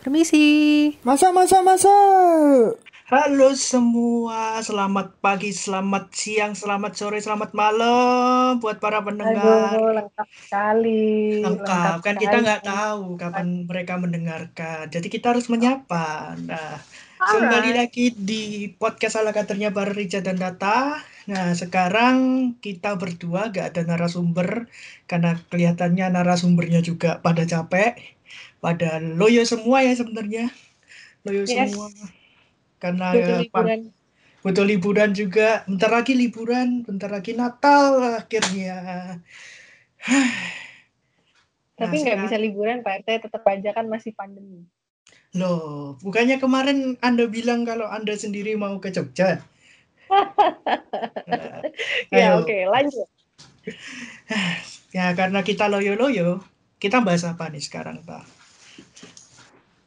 Permisi. Masa, masa, masa. Halo semua, selamat pagi, selamat siang, selamat sore, selamat malam buat para pendengar. Aduh, lengkap sekali. Lengkap, kan kita sekali. nggak tahu kapan mereka mendengarkan. Jadi kita harus menyapa. Nah, kembali lagi di podcast ala kadernya Bar Rica dan Data. Nah, sekarang kita berdua gak ada narasumber karena kelihatannya narasumbernya juga pada capek, pada loyo semua ya sebenarnya. Loyo Yes. semua. Karena Butuh eh, liburan. Betul liburan juga. Bentar lagi liburan, bentar lagi Natal akhirnya. Tapi Nah, nggak bisa liburan Pak RT, tetap aja kan masih pandemi. Loh, bukannya kemarin Anda bilang kalau Anda sendiri mau ke Jogja? Nah, Ya oke, lanjut. Ya, karena kita loyo-loyo, kita bahas apa nih sekarang, Pak?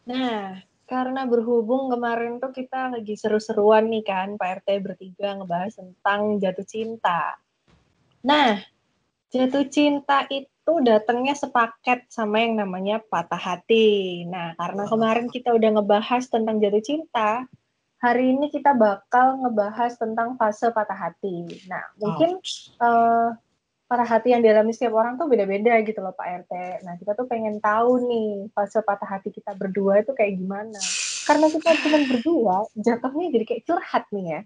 Nah, karena berhubung kemarin tuh kita lagi seru-seruan nih kan, Pak RT bertiga ngebahas tentang jatuh cinta. Nah, jatuh cinta itu datangnya sepaket sama yang namanya patah hati. Nah, karena kemarin kita udah ngebahas tentang jatuh cinta, hari ini kita bakal ngebahas tentang fase patah hati. Nah, mungkin eh patah hati yang dialami setiap orang tuh beda-beda gitu loh Pak RT. Nah kita tuh pengen tahu nih fase patah hati kita berdua itu kayak gimana. Karena kita cuma berdua, jatuhnya jadi kayak curhat nih ya.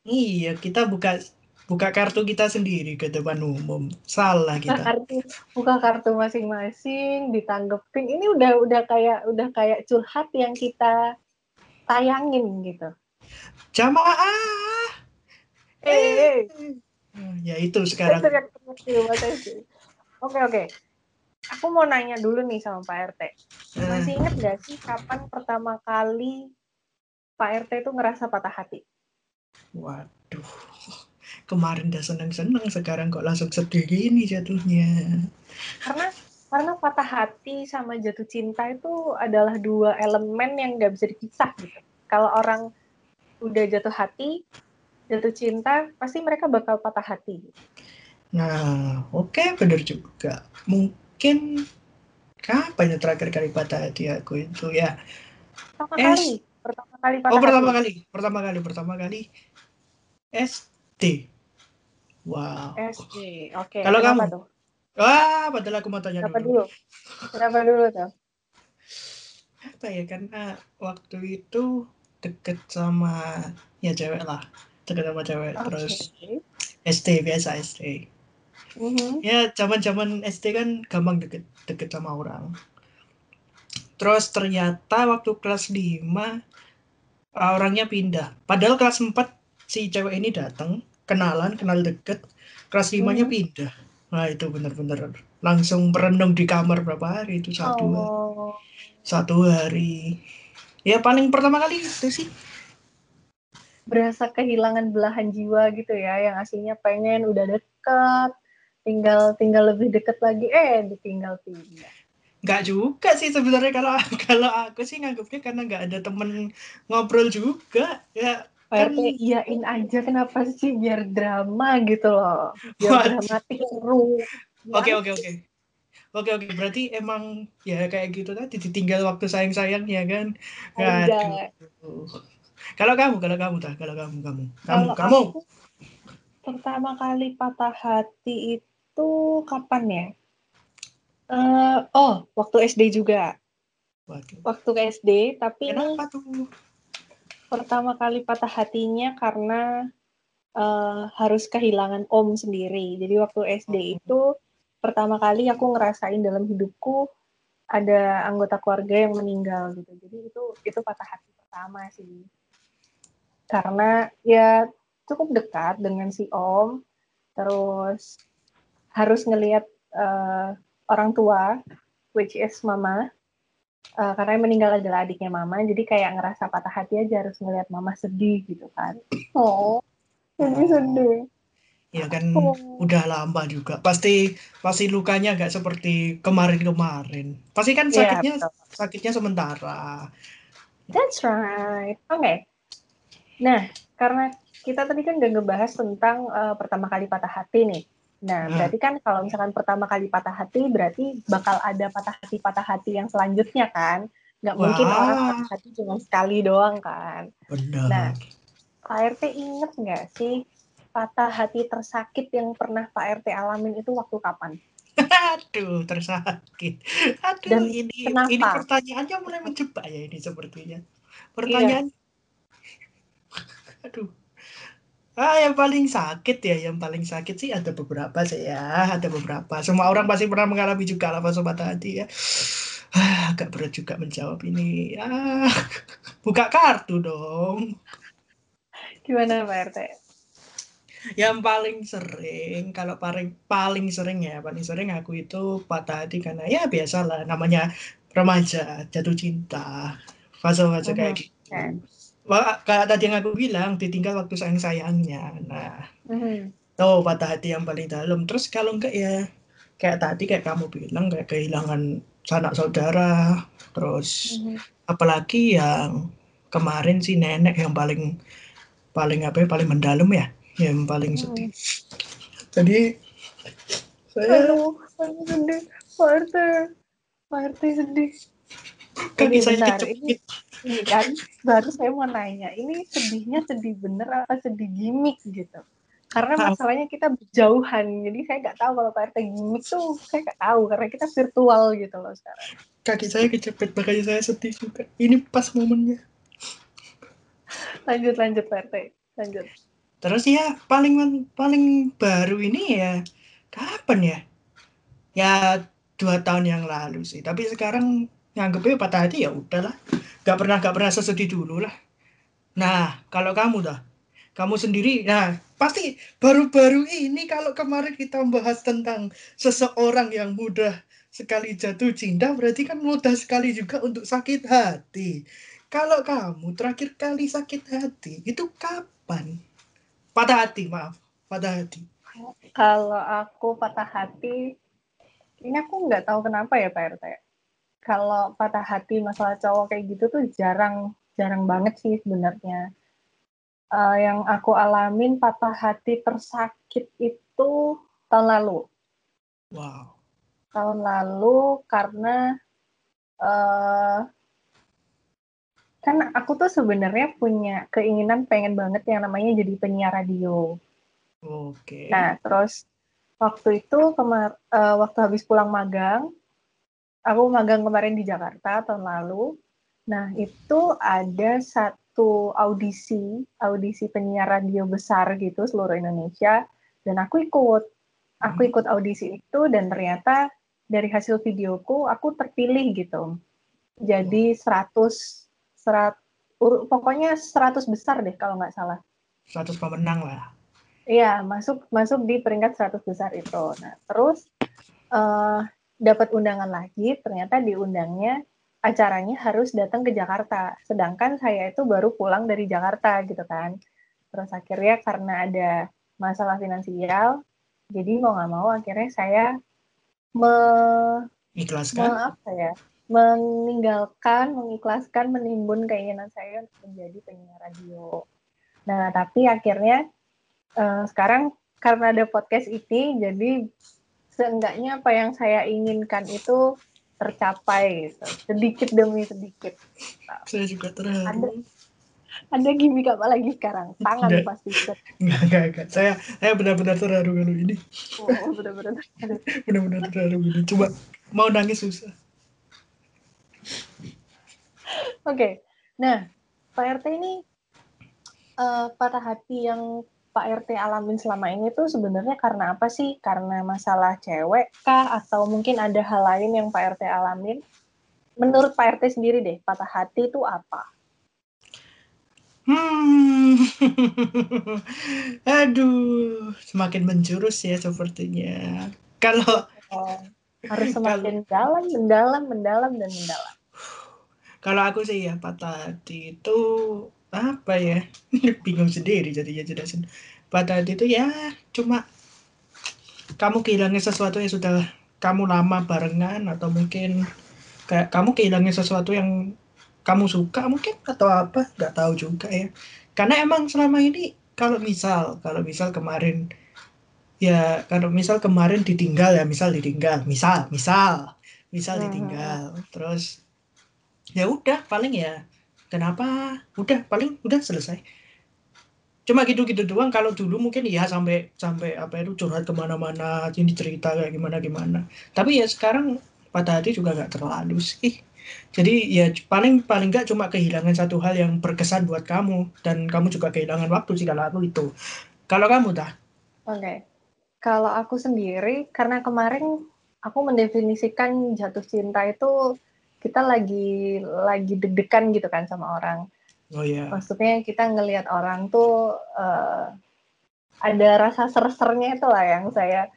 Iya, kita buka buka kartu kita sendiri ke depan umum. Salah Buka kita. kartu, buka kartu masing-masing, ditanggepin. Ini udah udah kayak udah kayak curhat yang kita tayangin gitu. Jamaah. Eh, Ya itu sekarang. Oke oke. Aku mau nanya dulu nih sama Pak RT. Nah, Masih ingat nggak sih kapan pertama kali Pak RT itu ngerasa patah hati? Waduh, kemarin udah seneng-seneng, sekarang kok langsung sedih gini jatuhnya. Karena karena patah hati sama jatuh cinta itu adalah dua elemen yang nggak bisa dipisah gitu. Kalau orang udah jatuh hati, jatuh cinta, pasti mereka bakal patah hati. Nah, oke, bener juga. Mungkin kapan ya terakhir kali patah hati aku itu ya? Pertama Es. kali, pertama kali patah Oh, pertama hati. kali, pertama kali, pertama kali SD. Wow. SD. Oke. Kalau kenapa kamu? tuh? Wah, padahal aku mau tanya Kenapa dulu. dulu? Kenapa dulu tuh? Apa ya, karena waktu itu deket sama ya cewek lah. Deket sama cewek. Oke. Terus SD, biasa SD. Mhm. Ya, zaman-zaman SD kan gampang deket deket sama orang. Terus ternyata waktu kelas 5 uh, orangnya pindah. Padahal kelas 4 si cewek ini datang, kenalan, kenal deket. Kelas 5-nya Hmm. pindah. Nah, itu bener-bener langsung merenung di kamar berapa hari itu satu Oh. satu hari. Ya paling pertama kali itu sih. Berasa kehilangan belahan jiwa gitu ya yang aslinya pengen udah deket tinggal tinggal lebih deket lagi eh ditinggal pindah Nggak juga sih sebenarnya kalau kalau aku sih nganggapnya karena nggak ada temen ngobrol juga. Ya Pak Kan- RT iyain aja kenapa sih biar drama gitu loh biar dramatik seru Oke oke oke. Oke oke berarti emang ya kayak gitu tadi ditinggal waktu sayang-sayang ya kan. Aduh. Kalau kamu kalau kamu dah kalau kamu kamu kamu Kalau kamu aku pertama kali patah hati itu kapan ya Eh, oh waktu SD juga Waduh. waktu ke SD tapi Kenapa tuh? pertama kali patah hatinya karena eh, harus kehilangan om sendiri. Jadi waktu SD Oh. itu pertama kali aku ngerasain dalam hidupku ada anggota keluarga yang meninggal gitu. Jadi itu itu patah hati pertama sih. Karena ya cukup dekat dengan si om, terus harus ngelihat eh, orang tua, which is mama, Eh, karena yang meninggal adalah adiknya mama, jadi kayak ngerasa patah hati aja harus ngelihat mama sedih gitu kan. Oh, jadi sedih. Ya kan Oh. udah lama juga. Pasti pasti lukanya nggak seperti kemarin-kemarin. Pasti kan Iya, sakitnya betul. sakitnya sementara. That's right. Oke. Nah, karena kita tadi kan udah ngebahas tentang eh, pertama kali patah hati nih. Nah, Hmm. berarti kan kalau misalkan pertama kali patah hati, berarti bakal ada patah hati-patah hati yang selanjutnya kan. Nggak mungkin Wah. orang patah hati cuma sekali doang kan. Benar. Nah, Pak RT inget nggak sih patah hati tersakit yang pernah Pak RT alamin itu waktu kapan? Aduh, tersakit. Aduh, Dan ini kenapa? ini pertanyaannya mulai menjebak ya ini sepertinya. Pertanyaan. Aduh. Ah, yang paling sakit ya, yang paling sakit sih ada beberapa sih ya, ada beberapa. Semua orang pasti pernah mengalami juga lah patah hati ya. Ah, agak berat juga menjawab ini. Ah, buka kartu dong. Gimana Pak RT? Yang paling sering, kalau paling paling sering ya, paling sering aku itu patah hati karena ya biasalah namanya remaja, jatuh cinta, fase-fase kayak gitu. Ya. Kayak tadi yang aku bilang, ditinggal waktu sayang-sayangnya. Nah, Mhm. tuh patah hati yang paling dalam. Terus kalau enggak ya, kayak tadi kayak kamu bilang, kayak kehilangan sanak saudara, terus Mhm. apalagi yang kemarin si nenek yang paling paling apa ya paling mendalam ya yang paling Hmm. sedih jadi saya Aduh, saya sedih. Pak RT. Pak RT sedih. Kaki saya kejepit Ini kan baru saya mau nanya, ini sedihnya sedih bener apa sedih gimmick gitu? Karena masalahnya kita berjauhan, jadi saya nggak tahu kalau Pak RT gimmick tuh saya nggak tahu karena kita virtual gitu loh sekarang. kaki saya kejepit makanya saya sedih juga ini pas momennya Lanjut lanjut Pak RT, lanjut. terus ya paling paling baru ini ya kapan ya ya dua tahun yang lalu sih tapi sekarang nganggepnya patah hati ya udahlah nggak pernah nggak pernah sesedih dulu lah. Nah kalau kamu dah kamu sendiri? Nah pasti baru-baru ini kalau kemarin kita bahas tentang seseorang yang mudah sekali jatuh cinta berarti kan mudah sekali juga untuk sakit hati. Kalau kamu terakhir kali sakit hati itu kapan? Patah hati maaf. Patah hati. Kalau aku patah hati, ini aku nggak tahu kenapa ya Pak RT. Kalau patah hati masalah cowok kayak gitu tuh jarang, jarang banget sih sebenarnya. Eh, yang aku alamin patah hati tersakit itu tahun lalu. wow Tahun lalu karena eh kan aku tuh sebenarnya punya keinginan pengen banget yang namanya jadi penyiar radio. oke Nah, terus waktu itu kemar eh, waktu habis pulang magang, aku magang kemarin di Jakarta tahun lalu. Nah, itu ada satu audisi, audisi penyiar radio besar gitu seluruh Indonesia dan aku ikut. Aku ikut audisi itu dan ternyata dari hasil videoku aku terpilih gitu. Jadi 100 serat ur- pokoknya 100 besar deh kalau nggak salah. 100 pemenang lah Iya, masuk masuk di peringkat 100 besar itu. Nah, terus eh, dapat undangan lagi, ternyata diundangnya acaranya harus datang ke Jakarta. Sedangkan saya itu baru pulang dari Jakarta gitu kan. Terus akhirnya karena ada masalah finansial, jadi mau nggak mau akhirnya saya me, me- ikhlaskan apa ya? meninggalkan, mengikhlaskan, menimbun keinginan saya untuk menjadi penyiar radio. Nah, tapi akhirnya eh, sekarang karena ada podcast ini, jadi seenggaknya apa yang saya inginkan itu tercapai gitu. sedikit demi sedikit. saya juga terharu Ada gimmick apa lagi sekarang? Tangan Nggak. pasti. enggak enggak enggak saya saya benar-benar terharu kalau ini Oh, bener-bener. Aduh. benar-benar terharu ini coba mau nangis susah Oke, nah Pak RT ini eh, patah hati yang Pak RT alamin selama ini tuh sebenarnya karena apa sih? Karena masalah cewek kah? Atau mungkin ada hal lain yang Pak RT alamin? Menurut Pak RT sendiri deh, patah hati itu apa? Hmm, aduh, semakin menjurus ya sepertinya. Kalau Oh, harus semakin dalam, mendalam, mendalam, dan mendalam. kalau aku sih ya patah hati itu apa ya? Bingung sendiri jadinya jelasin. Patah hati itu ya cuma kamu kehilangan sesuatu yang sudah kamu lama barengan atau mungkin kayak kamu kehilangan sesuatu yang kamu suka mungkin atau apa nggak tahu juga ya karena emang selama ini kalau misal kalau misal kemarin ya kalau misal kemarin ditinggal ya misal ditinggal misal misal misal ditinggal terus ya udah paling ya kenapa udah paling udah selesai. Cuma gitu-gitu doang. Kalau dulu mungkin ya sampai sampai apa itu curhat ke mana-mana ini cerita kayak gimana gimana. Tapi ya sekarang pada hati juga nggak terlalu sih. Jadi ya paling paling nggak cuma kehilangan satu hal yang berkesan buat kamu. Dan kamu juga kehilangan waktu sih kalau aku itu kalau kamu dah oke. Okay. kalau aku sendiri karena kemarin aku mendefinisikan jatuh cinta itu kita lagi lagi deg-degan gitu kan sama orang. Oh iya. Maksudnya kita ngelihat orang tuh uh, ada rasa ser-sernya itu lah yang saya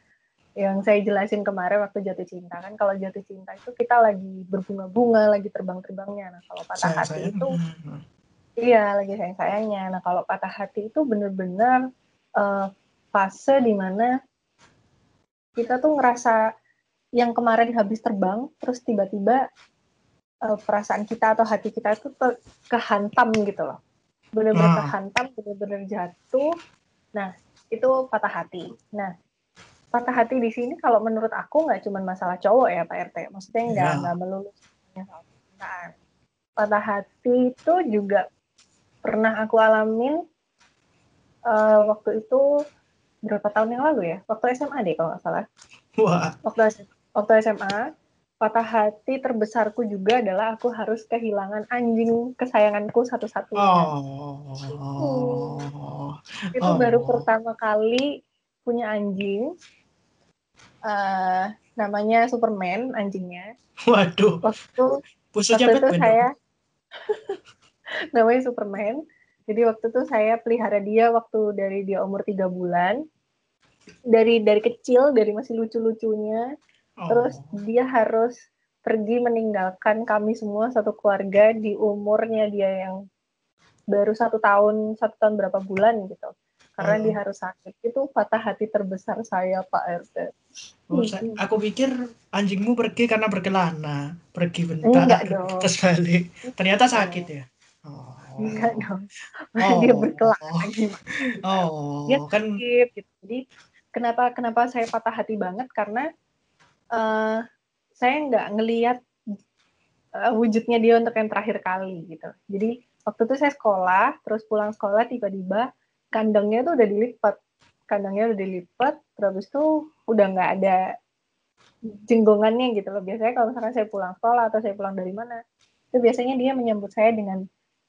yang saya jelasin kemarin waktu jatuh cinta kan kalau jatuh cinta itu kita lagi berbunga-bunga lagi terbang-terbangnya nah kalau patah sayang, hati sayang. itu hmm. iya lagi sayang sayangnya nah kalau patah hati itu bener-bener uh, fase di mana kita tuh ngerasa yang kemarin habis terbang terus tiba-tiba uh, perasaan kita atau hati kita itu kehantam gitu loh. Benar-benar ah. kehantam benar-benar jatuh. Nah itu patah hati. Nah patah hati di sini kalau menurut aku nggak cuma masalah cowok ya Pak RT maksudnya nggak yeah. nggak melulu soal percintaan patah hati itu juga pernah aku alamin uh, waktu itu berapa tahun yang lalu ya? Waktu SMA deh kalau nggak salah. Wah. waktu waktu SMA patah hati terbesarku juga adalah aku harus kehilangan anjing kesayanganku satu-satunya. Oh. Hmm. Itu oh. baru pertama kali punya anjing. Uh, namanya Superman anjingnya. Waduh. Waktu, waktu itu saya namanya Superman. Jadi waktu itu saya pelihara dia waktu dari dia umur tiga bulan. Dari dari kecil, dari masih lucu-lucunya Terus oh. dia harus pergi meninggalkan kami semua satu keluarga di umurnya dia yang baru satu tahun satu tahun berapa bulan gitu karena dia harus sakit itu patah hati terbesar saya Pak RT. Oh, saya, aku pikir anjingmu pergi karena berkelana, pergi bentar, Enggak dong. terus balik. Ternyata sakit ya. Oh. Enggak dong. Oh. dia berkelana gimana? Oh, dia kan sakit gitu. Jadi kenapa kenapa saya patah hati banget karena uh, saya nggak ngelihat uh, wujudnya dia untuk yang terakhir kali gitu. Jadi waktu itu saya sekolah, terus pulang sekolah tiba-tiba kandangnya tuh udah dilipat, kandangnya udah dilipat, terus tuh udah nggak ada jenggongannya gitu loh. Biasanya kalau misalnya saya pulang sekolah atau saya pulang dari mana, itu biasanya dia menyambut saya dengan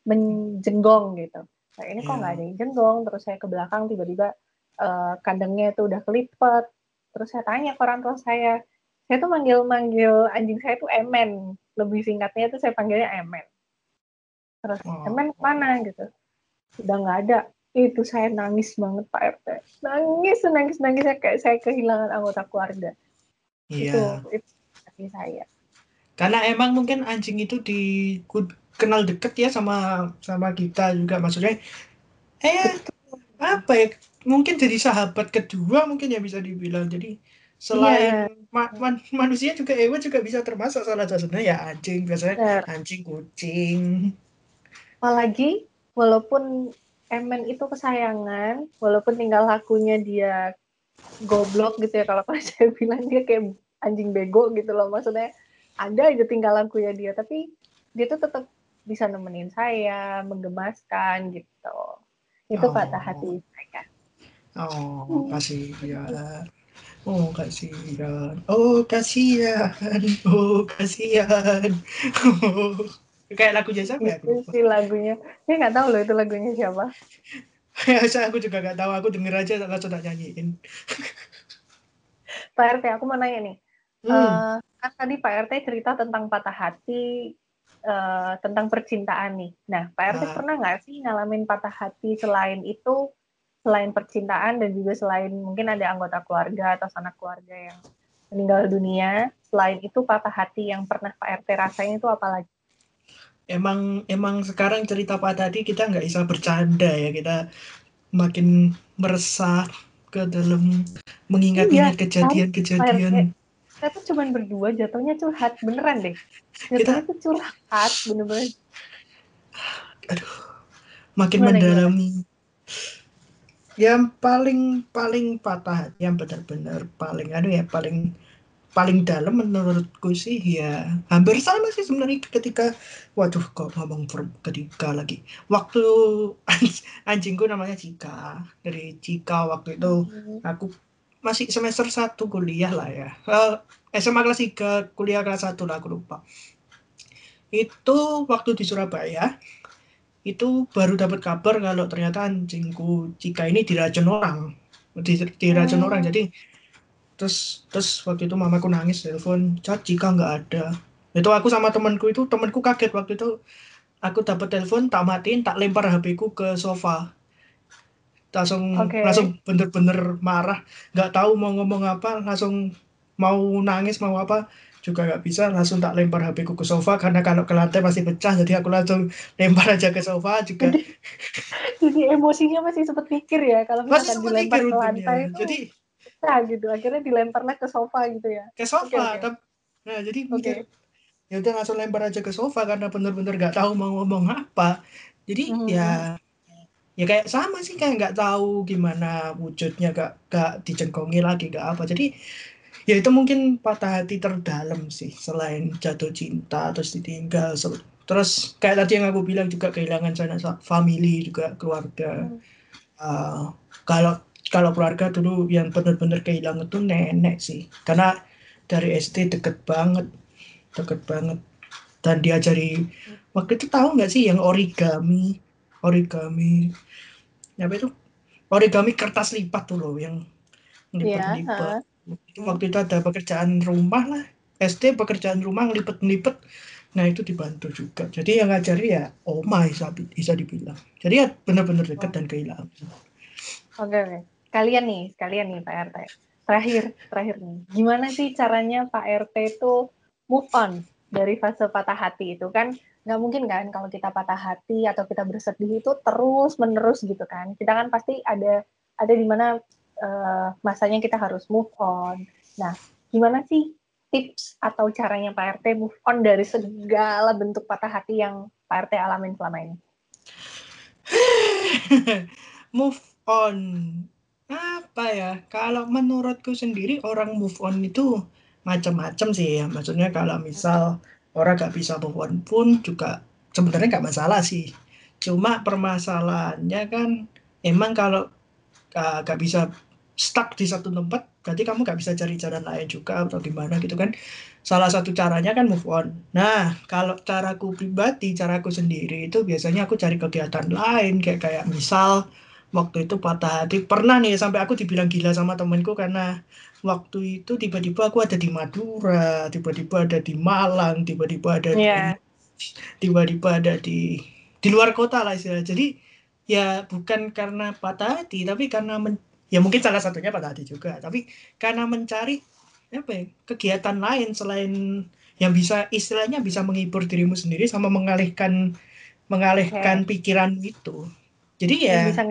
menjenggong gitu. Nah, ini kok nggak iya. ada yang jenggong, terus saya ke belakang tiba-tiba uh, kandangnya itu udah kelipat, terus saya tanya ke orang tua saya, saya tuh manggil-manggil anjing saya tuh Emen. Lebih singkatnya tuh saya panggilnya Emen. Terus oh. Emen mana gitu. Udah nggak ada. Itu saya nangis banget Pak RT. Nangis, nangis, nangis. Saya kayak saya kehilangan anggota keluarga. Iya. Itu, itu hati saya. Karena emang mungkin anjing itu di kenal deket ya sama sama kita juga maksudnya eh Betul. apa ya mungkin jadi sahabat kedua mungkin ya bisa dibilang jadi selain yeah. ma man manusia juga hewan juga bisa termasuk salah satunya ya anjing biasanya Benar. anjing kucing apalagi walaupun Emen itu kesayangan walaupun tinggal lakunya dia goblok gitu ya kalau saya bilang dia kayak anjing bego gitu loh maksudnya ada aja tinggal lakunya dia tapi dia tuh tetap bisa nemenin saya menggemaskan gitu itu oh. patah hati saya oh kasih ya Oh kasihan, oh kasihan, oh kasihan. Oh. Kayak lagu jasa ya? Itu sih lagunya. Saya nggak tahu loh itu lagunya siapa. ya, saya aku juga nggak tahu. Aku denger aja langsung tak nyanyiin. Pak RT, aku mau nanya nih. Hmm. Uh, kan tadi Pak RT cerita tentang patah hati, uh, tentang percintaan nih. Nah, Pak RT uh. pernah nggak sih ngalamin patah hati selain itu selain percintaan dan juga selain mungkin ada anggota keluarga atau sanak keluarga yang meninggal dunia, selain itu patah hati yang pernah Pak RT rasain itu apa lagi? Emang emang sekarang cerita patah hati kita nggak bisa bercanda ya kita makin meresah ke dalam mengingat-ingat iya, kejadian-kejadian. Kita tuh cuma berdua jatuhnya curhat beneran deh. Jatuhnya kita... tuh curhat bener-bener. Aduh, makin gimana, mendalami. Gimana? Yang paling paling patah yang benar-benar paling aduh ya paling paling dalam menurutku sih ya hampir sama sih sebenarnya ketika waduh kok ngomong ketika lagi. Waktu anjingku namanya Cika dari Cika waktu itu hmm. aku masih semester satu kuliah lah ya. Uh, eh, SMA kelas 3 kuliah kelas 1 lah aku lupa. Itu waktu di Surabaya itu baru dapat kabar kalau ternyata anjingku Cika ini diracun orang. Diracun hmm. orang. Jadi terus terus waktu itu mamaku nangis telepon cat jika nggak ada. Itu aku sama temanku itu temanku kaget waktu itu. Aku dapat telepon tak matiin tak lempar HP ku ke sofa. Langsung okay. langsung bener-bener marah. Nggak tahu mau ngomong apa langsung mau nangis mau apa juga nggak bisa langsung tak lempar HP ku ke sofa karena kalau ke lantai masih pecah jadi aku langsung lempar aja ke sofa juga jadi, jadi emosinya masih sempat pikir ya kalau misalkan dilempar ke lantai itu jadi nah gitu akhirnya dilemparnya ke sofa gitu ya ke sofa okay, okay. nah jadi mikir okay. ya udah langsung lempar aja ke sofa karena bener-bener nggak tahu mau ngomong apa jadi hmm. ya ya kayak sama sih kayak nggak tahu gimana wujudnya gak gak dicengkongi lagi gak apa jadi ya itu mungkin patah hati terdalam sih selain jatuh cinta terus ditinggal terus kayak tadi yang aku bilang juga kehilangan sana family juga keluarga. Uh, kalau kalau keluarga dulu yang benar-benar kehilangan tuh nenek sih. Karena dari SD deket banget deket banget. Dan diajari waktu itu tahu nggak sih yang origami origami apa itu? Origami kertas lipat tuh loh yang lipat-lipat. yeah, waktu itu ada pekerjaan rumah lah. SD pekerjaan rumah ngelipet-ngelipet. Nah itu dibantu juga. Jadi yang ngajari ya oma bisa, bisa dibilang. Jadi ya benar-benar dekat dan kehilangan. Oke okay kalian nih, kalian nih Pak RT. Terakhir, terakhir nih. Gimana sih caranya Pak RT itu move on dari fase patah hati itu? Kan nggak mungkin kan kalau kita patah hati atau kita bersedih itu terus menerus gitu kan? Kita kan pasti ada ada di mana uh, masanya kita harus move on nah gimana sih tips atau caranya Pak RT move on dari segala bentuk patah hati yang Pak RT alamin selama ini move on apa ya, kalau menurutku sendiri orang move on itu macam-macam sih ya. Maksudnya kalau misal orang gak bisa move on pun juga sebenarnya gak masalah sih. Cuma permasalahannya kan emang kalau uh, gak bisa stuck di satu tempat, berarti kamu gak bisa cari jalan lain juga atau gimana gitu kan. Salah satu caranya kan move on. Nah, kalau caraku pribadi, caraku sendiri itu biasanya aku cari kegiatan lain kayak kayak misal waktu itu patah hati pernah nih sampai aku dibilang gila sama temenku karena waktu itu tiba-tiba aku ada di Madura tiba-tiba ada di Malang tiba-tiba ada yeah. di tiba-tiba ada di di luar kota lah istilah jadi ya bukan karena patah hati tapi karena men, ya mungkin salah satunya patah hati juga. Tapi karena mencari apa ya, kegiatan lain selain yang bisa istilahnya bisa menghibur dirimu sendiri sama mengalihkan mengalihkan okay. pikiran itu. Jadi ya bisa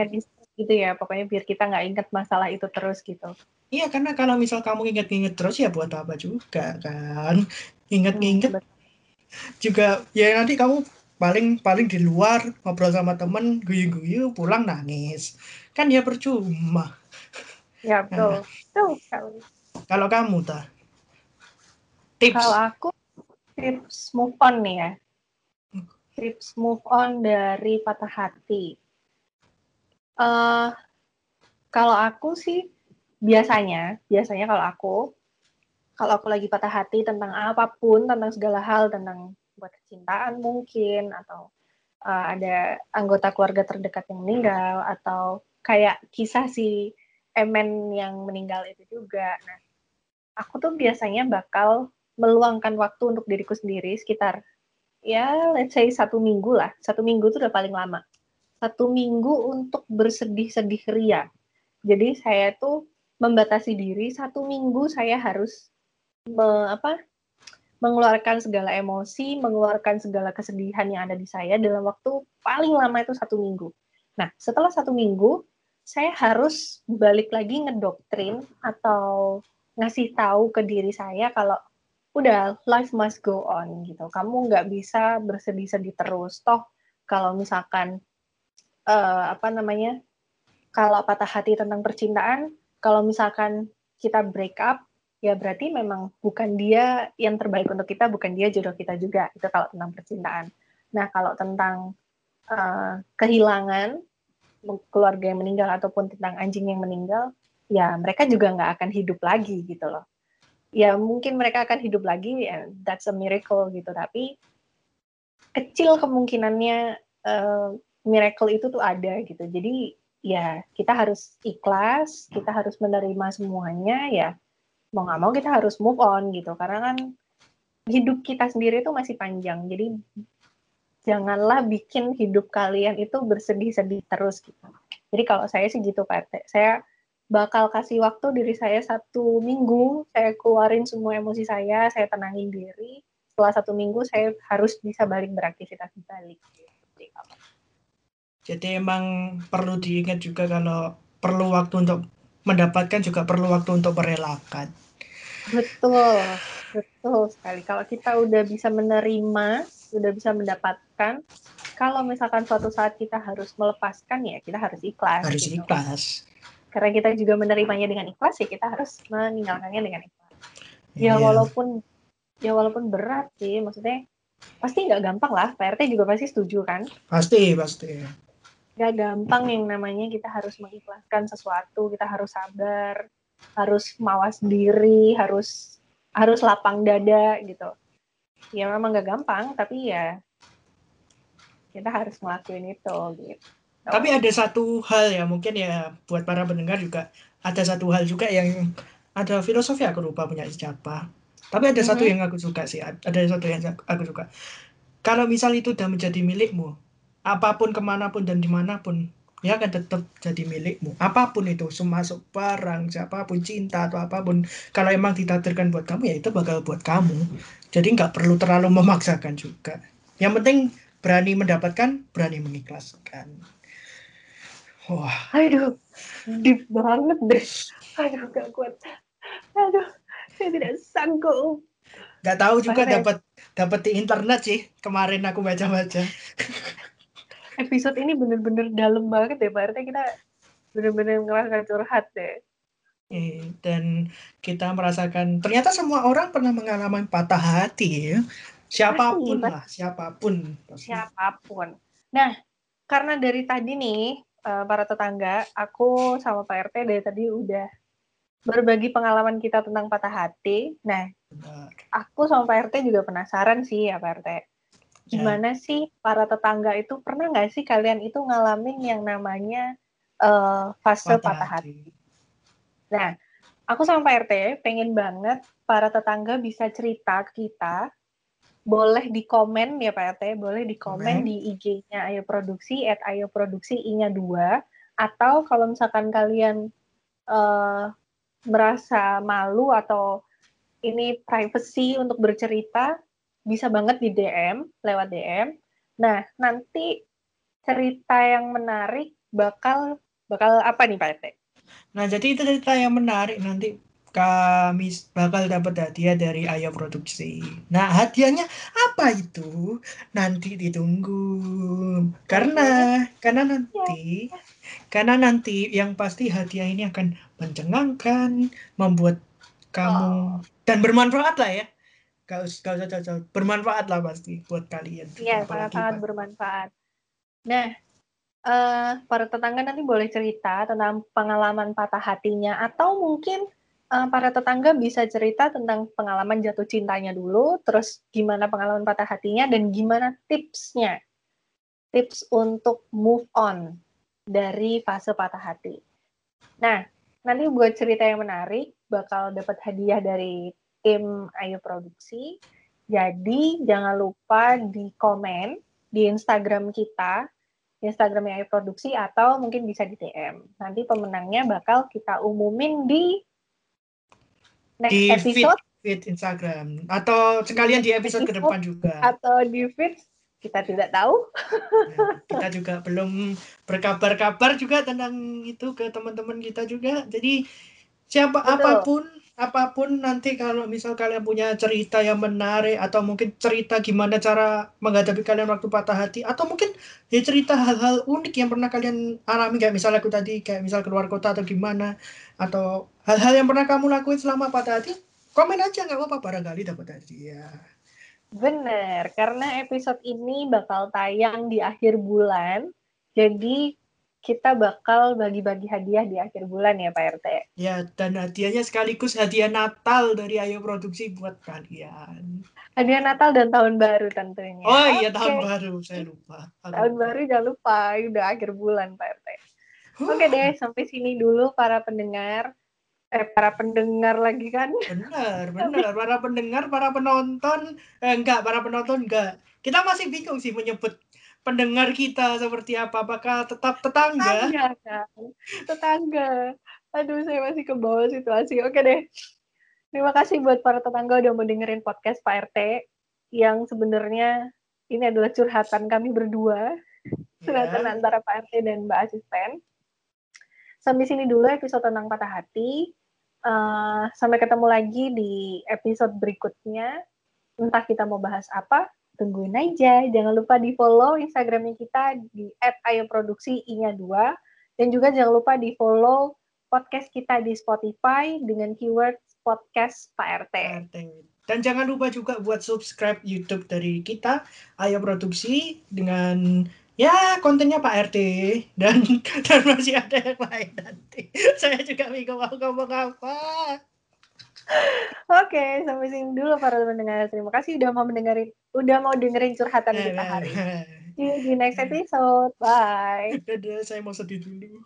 gitu ya pokoknya biar kita nggak inget masalah itu terus gitu. Iya karena kalau misal kamu inget-inget terus ya buat apa juga kan? Inget-inget hmm, juga ya nanti kamu paling paling di luar ngobrol sama temen guyu-guyu pulang nangis. Kan ya percuma ya betul. Nah. kalau kamu ta tips? Kalau aku tips move on nih ya. Hmm. tips move on dari patah hati. Uh, kalau aku sih biasanya, biasanya kalau aku, kalau aku lagi patah hati tentang apa pun, tentang segala hal, tentang buat kecintaan mungkin, atau uh, ada anggota keluarga terdekat yang meninggal, atau kayak kisah si Emen yang meninggal itu juga. Nah, aku tuh biasanya bakal meluangkan waktu untuk diriku sendiri sekitar ya let's say satu minggu lah. Satu minggu tuh udah paling lama satu minggu untuk bersedih-sedih ria. Jadi saya tuh membatasi diri satu minggu saya harus me, apa mengeluarkan segala emosi, mengeluarkan segala kesedihan yang ada di saya dalam waktu paling lama itu satu minggu. Nah, setelah satu minggu, saya harus balik lagi ngedoktrin atau ngasih tahu ke diri saya kalau udah life must go on gitu. Kamu nggak bisa bersedih-sedih terus. Toh kalau misalkan uh, apa namanya kalau patah hati tentang percintaan kalau misalkan kita break up ya berarti memang bukan dia yang terbaik untuk kita, bukan dia jodoh kita juga. Itu kalau tentang percintaan. Nah, kalau tentang uh, kehilangan keluarga yang meninggal ataupun tentang anjing yang meninggal, ya mereka juga nggak akan hidup lagi gitu loh. Ya mungkin mereka akan hidup lagi, ya, that's a miracle gitu. Tapi kecil kemungkinannya uh, miracle itu tuh ada gitu. Jadi ya kita harus ikhlas, kita harus menerima semuanya ya. Mau nggak mau kita harus move on gitu. Karena kan hidup kita sendiri itu masih panjang. Jadi janganlah bikin hidup kalian itu bersedih-sedih terus gitu. Jadi kalau saya sih gitu Pak RT. Saya bakal kasih waktu diri saya satu minggu, saya keluarin semua emosi saya, saya tenangin diri. Setelah satu minggu saya harus bisa balik beraktivitas balik. Jadi emang perlu diingat juga kalau perlu waktu untuk mendapatkan juga perlu waktu untuk merelakan. Betul, betul sekali. Kalau kita udah bisa menerima sudah bisa mendapatkan kalau misalkan suatu saat kita harus melepaskan ya kita harus ikhlas harus gitu. ikhlas. Karena kita juga menerimanya dengan ikhlas ya kita harus meninggalkannya dengan ikhlas. Ya yeah. walaupun ya walaupun berat sih maksudnya pasti nggak gampang lah. PRT juga pasti setuju kan? Pasti pasti. Nggak gampang yang namanya kita harus mengikhlaskan sesuatu kita harus sabar harus mawas diri harus harus lapang dada gitu. Ya memang gak gampang tapi ya kita harus ngelakuin itu gitu. Tapi ada satu hal ya mungkin ya buat para pendengar juga ada satu hal juga yang ada filosofi aku lupa punya siapa. Tapi ada mm -hmm. satu yang aku suka sih, ada satu yang aku suka. Kalau misal itu udah menjadi milikmu, apa pun ke mana pun dan di mana pun, ya akan tetap jadi milikmu. Apa pun itu, semasuk barang, siapa pun cinta atau apa pun, kalau emang ditakdirkan buat kamu ya itu bakal buat kamu. Jadi nggak perlu terlalu memaksakan juga. Yang penting berani mendapatkan, berani mengikhlaskan. Wah. Aduh, deep banget deh. Aduh, gak kuat. Aduh, saya tidak sanggup. Gak tahu juga dapat dapat di internet sih. Kemarin aku baca-baca. episode ini bener-bener dalam banget ya Pak RT kita bener-bener ngerasa curhat deh. dan kita merasakan ternyata semua orang pernah mengalami patah hati ya. Siapa pun Pasti, lah, siapa pun. Siapa pun. Nah, karena dari tadi nih eh, para tetangga, aku sama Pak RT dari tadi udah berbagi pengalaman kita tentang patah hati. Nah, Benar. aku sama Pak RT juga penasaran sih ya Pak RT Ya. gimana yeah. sih para tetangga itu pernah nggak sih kalian itu ngalamin yang namanya uh, fase patah, patah hati. hati? Nah, aku sama Pak RT pengen banget para tetangga bisa cerita ke kita. Boleh di komen ya Pak RT, boleh di komen di IG-nya Ayo Produksi, at Ayo Produksi I-nya dua. Atau kalau misalkan kalian uh, merasa malu atau ini privacy untuk bercerita, bisa banget di DM lewat DM. Nah, nanti cerita yang menarik bakal bakal apa nih Pak RT? Nah, jadi itu cerita yang menarik nanti kami bakal dapat hadiah dari Ayo Produksi. Nah, hadiahnya apa itu? Nanti ditunggu. Karena karena nanti karena nanti yang pasti hadiah ini akan mencengangkan, membuat kamu oh. dan bermanfaat lah ya gak usah gak usah jauh bermanfaat lah pasti buat kalian iya sangat sangat bermanfaat nah uh, para tetangga nanti boleh cerita tentang pengalaman patah hatinya atau mungkin uh, para tetangga bisa cerita tentang pengalaman jatuh cintanya dulu terus gimana pengalaman patah hatinya dan gimana tipsnya tips untuk move on dari fase patah hati nah nanti buat cerita yang menarik bakal dapat hadiah dari tim Ayu Produksi. Jadi jangan lupa di komen di Instagram kita, Instagram Ayu Produksi atau mungkin bisa di DM. Nanti pemenangnya bakal kita umumin di next di episode feed, feed Instagram atau sekalian di episode, ke depan juga. Atau di feed kita tidak tahu. Ya, kita juga belum berkabar-kabar juga tentang itu ke teman-teman kita juga. Jadi siapa Betul. apa pun apa pun nanti kalau misal kalian punya cerita yang menarik atau mungkin cerita gimana cara menghadapi kalian waktu patah hati atau mungkin ya cerita hal-hal unik yang pernah kalian alami kayak misalnya aku tadi kayak misal keluar kota atau gimana atau hal-hal yang pernah kamu lakuin selama patah hati komen aja nggak apa-apa barangkali dapat hadiah. Bener, karena episode ini bakal tayang di akhir bulan. Jadi kita bakal bagi-bagi hadiah di akhir bulan ya Pak RT. Ya, dan hadiahnya sekaligus hadiah Natal dari Ayo Produksi buat kalian. Hadiah Natal dan tahun baru tentunya. Oh iya, tahun baru, saya lupa. Tahun baru jangan lupa, udah akhir bulan Pak RT. Oke deh, sampai sini dulu para pendengar. Eh, para pendengar lagi kan? Benar, benar. Para pendengar, para penonton, eh, enggak, para penonton enggak. Kita masih bingung sih menyebut pendengar kita seperti apa. Apakah tetap tetangga? Tetangga kan? Tetangga. Aduh, saya masih ke bawah situasi. Oke deh. Terima kasih buat para tetangga udah mau dengerin podcast Pak RT yang sebenarnya ini adalah curhatan kami berdua, curhatan Ya. antara Pak RT dan Mbak Asisten. Sampai sini dulu episode tentang patah hati. Eh, sampai ketemu lagi di episode berikutnya. Entah kita mau bahas apa, tungguin aja. Jangan lupa di follow Instagramnya kita di @ayoproduksi i-nya 2 dan juga jangan lupa di follow podcast kita di Spotify dengan keyword podcast Pak RT. Dan jangan lupa juga buat subscribe YouTube dari kita, Ayo Produksi, dengan ya kontennya Pak RT dan dan masih ada yang lain nanti. Saya juga bingung mau ngomong apa. Oke, sampai sini dulu para pendengar. Terima kasih udah mau mendengarin, udah mau dengerin curhatan kita hari. ini. See you di next episode. Bye. Dadah, saya mau sedih dulu.